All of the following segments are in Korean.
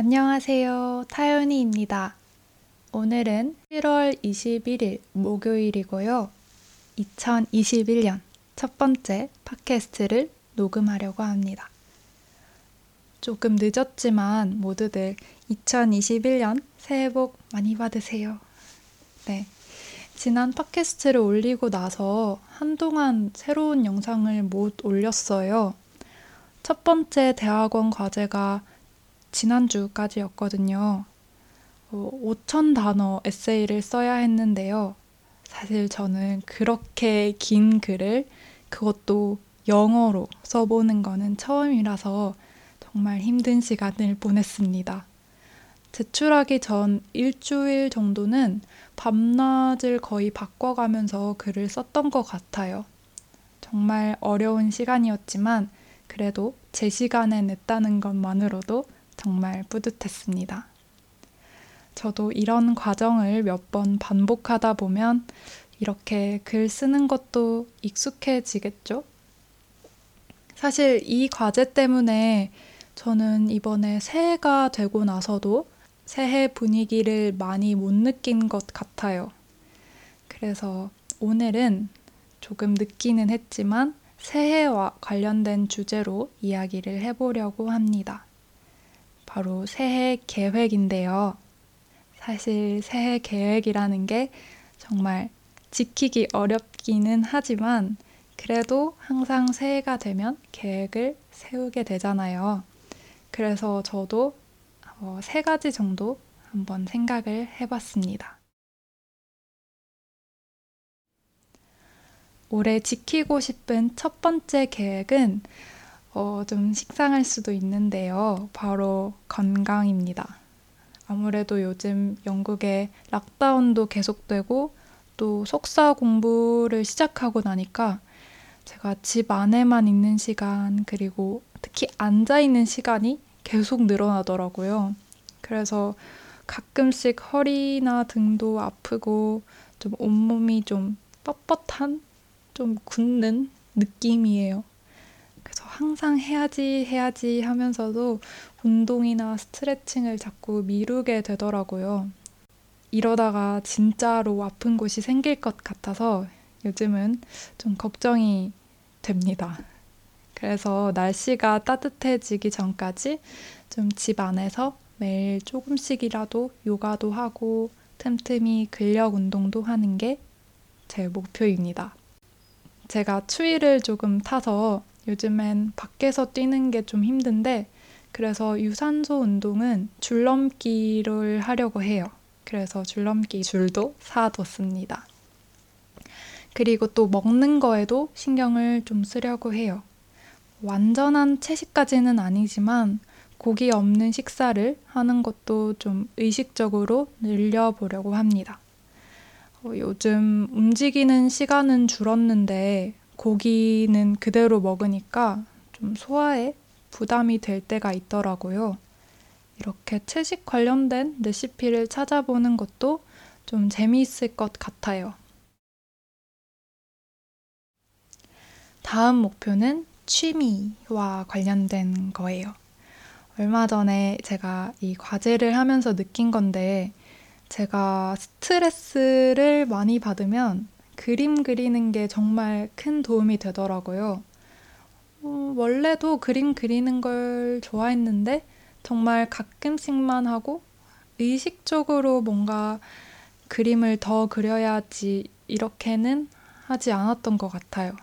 안녕하세요. 타연이입니다. 오늘은 1월 21일 목요일이고요. 2021년 첫 번째 팟캐스트를 녹음하려고 합니다. 조금 늦었지만 모두들 2021년 새해 복 많이 받으세요. 네. 지난 팟캐스트를 올리고 나서 한동안 새로운 영상을 못 올렸어요. 첫 번째 대학원 과제가 지난주까지였거든요. 어, 5천 단어 에세이를 써야 했는데요. 사실 저는 그렇게 긴 글을 그것도 영어로 써보는 거는 처음이라서 정말 힘든 시간을 보냈습니다. 제출하기 전 일주일 정도는 밤낮을 거의 바꿔가면서 글을 썼던 것 같아요. 정말 어려운 시간이었지만 그래도 제 시간에 냈다는 것만으로도 정말 뿌듯했습니다. 저도 이런 과정을 몇 번 반복하다 보면 이렇게 글 쓰는 것도 익숙해지겠죠? 사실 이 과제 때문에 저는 이번에 새해가 되고 나서도 새해 분위기를 많이 못 느낀 것 같아요. 그래서 오늘은 조금 늦기는 했지만 새해와 관련된 주제로 이야기를 해보려고 합니다. 바로 새해 계획인데요. 사실 새해 계획이라는 게 정말 지키기 어렵기는 하지만 그래도 항상 새해가 되면 계획을 세우게 되잖아요. 그래서 저도 어, 세 가지 정도 한번 생각을 해봤습니다. 올해 지키고 싶은 첫 번째 계획은 어, 좀 식상할 수도 있는데요. 바로 건강입니다. 아무래도 요즘 영국에 락다운도 계속되고 또 석사 공부를 시작하고 나니까 제가 집 안에만 있는 시간 그리고 특히 앉아 있는 시간이 계속 늘어나더라고요. 그래서 가끔씩 허리나 등도 아프고 좀 온몸이 좀 뻣뻣한 좀 굳는 느낌이에요. 항상 해야지 해야지 하면서도 운동이나 스트레칭을 자꾸 미루게 되더라고요. 이러다가 진짜로 아픈 곳이 생길 것 같아서 요즘은 좀 걱정이 됩니다. 그래서 날씨가 따뜻해지기 전까지 좀 집 안에서 매일 조금씩이라도 요가도 하고 틈틈이 근력 운동도 하는 게 제 목표입니다. 제가 추위를 조금 타서 요즘엔 밖에서 뛰는 게 좀 힘든데 그래서 유산소 운동은 줄넘기를 하려고 해요. 그래서 줄넘기 줄도 사뒀습니다. 그리고 또 먹는 거에도 신경을 좀 쓰려고 해요. 완전한 채식까지는 아니지만 고기 없는 식사를 하는 것도 좀 의식적으로 늘려보려고 합니다. 어, 요즘 움직이는 시간은 줄었는데 고기는 그대로 먹으니까 좀 소화에 부담이 될 때가 있더라고요. 이렇게 채식 관련된 레시피를 찾아보는 것도 좀 재미있을 것 같아요. 다음 목표는 취미와 관련된 거예요. 얼마 전에 제가 이 과제를 하면서 느낀 건데, 제가 스트레스를 많이 받으면 그림 그리는 게 정말 큰 도움이 되더라고요. 어, 원래도 그림 그리는 걸 좋아했는데, 정말 가끔씩만 하고, 의식적으로 뭔가 그림을 더 그려야지 이렇게는 하지 않았던 것 같아요.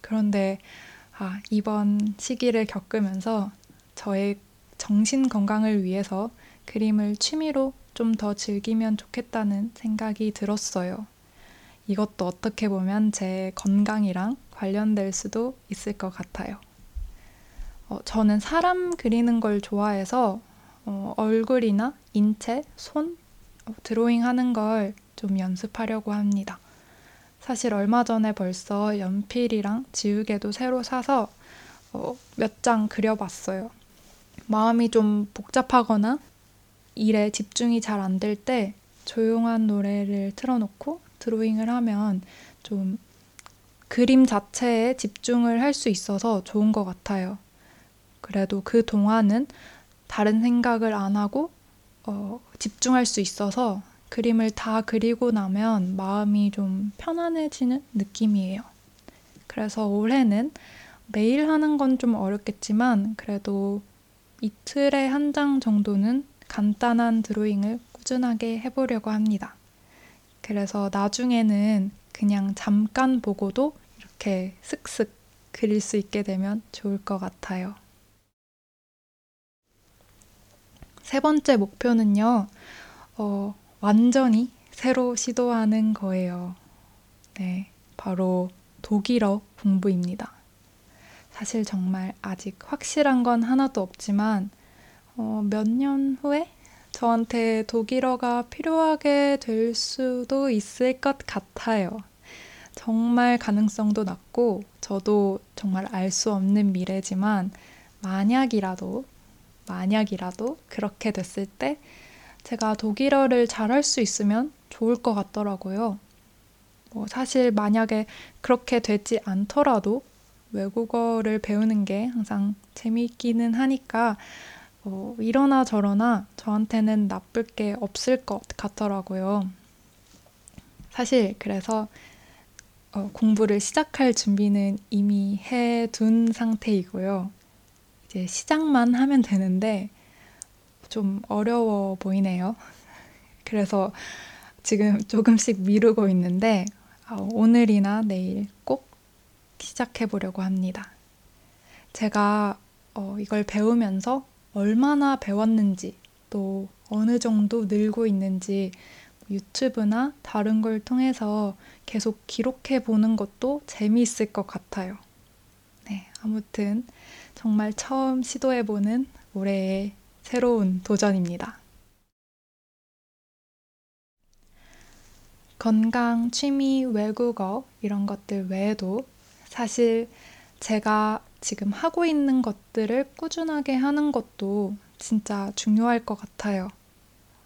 그런데 아, 이번 시기를 겪으면서 저의 정신 건강을 위해서 그림을 취미로 좀 더 즐기면 좋겠다는 생각이 들었어요. 이것도 어떻게 보면 제 건강이랑 관련될 수도 있을 것 같아요. 어, 저는 사람 그리는 걸 좋아해서 어, 얼굴이나 인체, 손, 어, 드로잉 하는 걸 좀 연습하려고 합니다. 사실 얼마 전에 벌써 연필이랑 지우개도 새로 사서 어, 몇 장 그려봤어요. 마음이 좀 복잡하거나 일에 집중이 잘 안 될 때 조용한 노래를 틀어놓고 드로잉을 하면 좀 그림 자체에 집중을 할 수 있어서 좋은 것 같아요. 그래도 그 동안은 다른 생각을 안 하고 어, 집중할 수 있어서 그림을 다 그리고 나면 마음이 좀 편안해지는 느낌이에요. 그래서 올해는 매일 하는 건 좀 어렵겠지만 그래도 이틀에 한 장 정도는 간단한 드로잉을 꾸준하게 해보려고 합니다. 그래서 나중에는 그냥 잠깐 보고도 이렇게 슥슥 그릴 수 있게 되면 좋을 것 같아요. 세 번째 목표는요, 어, 완전히 새로 시도하는 거예요. 네, 바로 독일어 공부입니다. 사실 정말 아직 확실한 건 하나도 없지만, 어, 몇 년 후에 저한테 독일어가 필요하게 될 수도 있을 것 같아요. 정말 가능성도 낮고, 저도 정말 알 수 없는 미래지만, 만약이라도, 만약이라도 그렇게 됐을 때, 제가 독일어를 잘할 수 있으면 좋을 것 같더라고요. 뭐 사실 만약에 그렇게 되지 않더라도 외국어를 배우는 게 항상 재미있기는 하니까 어, 이러나 저러나 저한테는 나쁠 게 없을 것 같더라고요. 사실 그래서 어, 공부를 시작할 준비는 이미 해둔 상태이고요. 이제 시작만 하면 되는데 좀 어려워 보이네요. 그래서 지금 조금씩 미루고 있는데 어, 오늘이나 내일 꼭 시작해 보려고 합니다. 제가 어, 이걸 배우면서 얼마나 배웠는지 또 어느 정도 늘고 있는지 유튜브나 다른 걸 통해서 계속 기록해 보는 것도 재미있을 것 같아요. 네, 아무튼 정말 처음 시도해 보는 올해의 새로운 도전입니다. 건강, 취미, 외국어 이런 것들 외에도 사실 제가 지금 하고 있는 것들을 꾸준하게 하는 것도 진짜 중요할 것 같아요.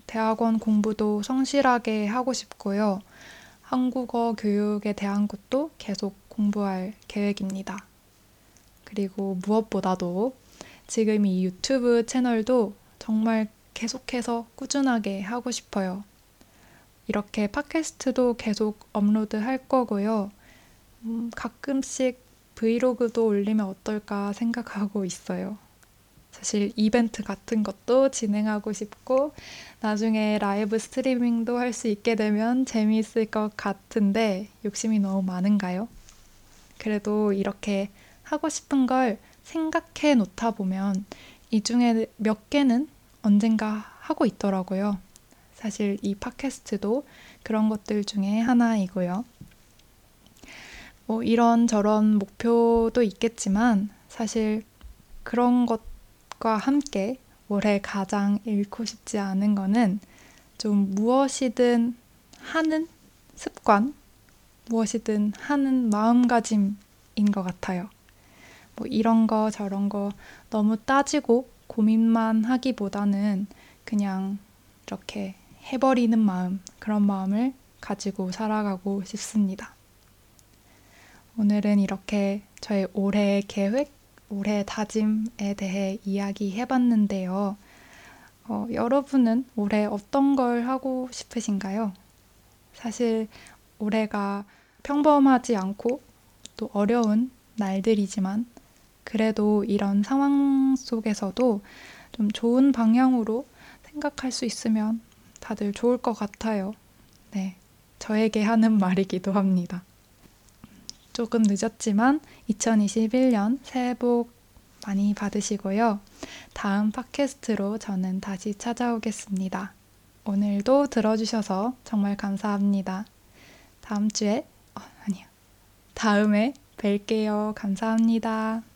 대학원 공부도 성실하게 하고 싶고요. 한국어 교육에 대한 것도 계속 공부할 계획입니다. 그리고 무엇보다도 지금 이 유튜브 채널도 정말 계속해서 꾸준하게 하고 싶어요. 이렇게 팟캐스트도 계속 업로드 할 거고요. 음, 가끔씩 브이로그도 올리면 어떨까 생각하고 있어요. 사실 이벤트 같은 것도 진행하고 싶고 나중에 라이브 스트리밍도 할 수 있게 되면 재미있을 것 같은데 욕심이 너무 많은가요? 그래도 이렇게 하고 싶은 걸 생각해 놓다 보면 이 중에 몇 개는 언젠가 하고 있더라고요. 사실 이 팟캐스트도 그런 것들 중에 하나이고요. 뭐 이런 저런 목표도 있겠지만 사실 그런 것과 함께 올해 가장 잃고 싶지 않은 거는 좀 무엇이든 하는 습관, 무엇이든 하는 마음가짐인 것 같아요. 뭐 이런 거 저런 거 너무 따지고 고민만 하기보다는 그냥 이렇게 해버리는 마음, 그런 마음을 가지고 살아가고 싶습니다. 오늘은 이렇게 저의 올해 계획, 올해 다짐에 대해 이야기해 봤는데요. 어, 여러분은 올해 어떤 걸 하고 싶으신가요? 사실 올해가 평범하지 않고 또 어려운 날들이지만 그래도 이런 상황 속에서도 좀 좋은 방향으로 생각할 수 있으면 다들 좋을 것 같아요. 네. 저에게 하는 말이기도 합니다. 조금 늦었지만 2021년 새해 복 많이 받으시고요. 다음 팟캐스트로 저는 다시 찾아오겠습니다. 오늘도 들어주셔서 정말 감사합니다. 다음 주에, 어, 아니요. 다음에 뵐게요. 감사합니다.